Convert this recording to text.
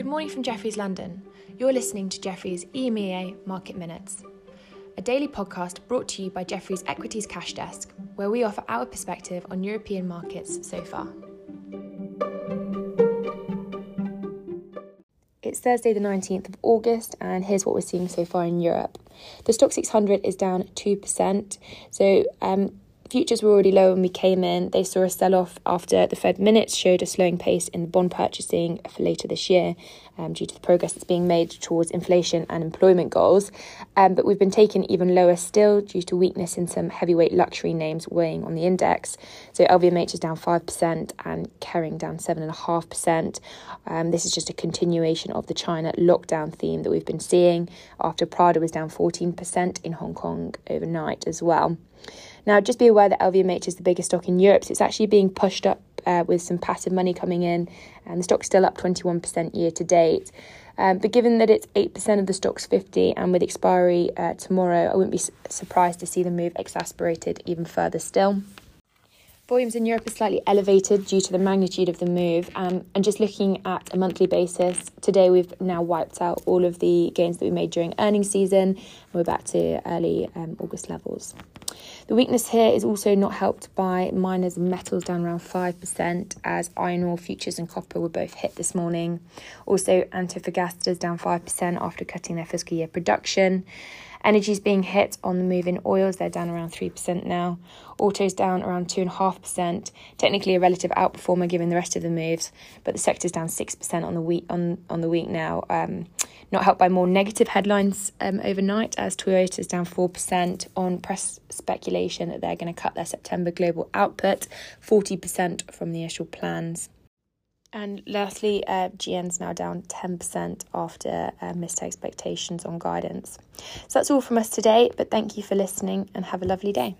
Good morning from Jefferies London. You're listening to Jefferies EMEA Market Minutes, a daily podcast brought to you by Jefferies Equities Cash Desk, where we offer our perspective on European markets so far. It's Thursday, the 19th of August, and here's what we're seeing so far in Europe. The Stoxx 600 is down 2%. So, um, Futures were already low when we came in. They saw a sell off after the Fed minutes showed a slowing pace in the bond purchasing for later this year um, due to the progress that's being made towards inflation and employment goals. Um, but we've been taken even lower still due to weakness in some heavyweight luxury names weighing on the index. So LVMH is down 5% and Kering down 7.5%. Um, this is just a continuation of the China lockdown theme that we've been seeing after Prada was down 14% in Hong Kong overnight as well. Now, just be aware that LVMH is the biggest stock in Europe, so it's actually being pushed up uh, with some passive money coming in, and the stock's still up 21% year to date. Um, but given that it's 8% of the Stoxx 50 and with expiry uh, tomorrow, I wouldn't be su- surprised to see the move exasperated even further still. Volumes in Europe are slightly elevated due to the magnitude of the move. Um, and just looking at a monthly basis, today we've now wiped out all of the gains that we made during earnings season. We're back to early um, August levels. The weakness here is also not helped by miners metals down around 5% as iron ore futures and copper were both hit this morning. Also, Antofagasta is down 5% after cutting their fiscal year production. Energy is being hit on the move in oils, they're down around 3% now. Auto's down around 2.5%, technically a relative outperformer given the rest of the moves, but the sector's down 6% on the week on, on the week now. Um, not helped by more negative headlines um, overnight, as Toyota's down 4% on press speculation that they're going to cut their September global output 40% from the initial plans. And lastly, uh, GN's now down 10% after uh, missed expectations on guidance. So that's all from us today, but thank you for listening and have a lovely day.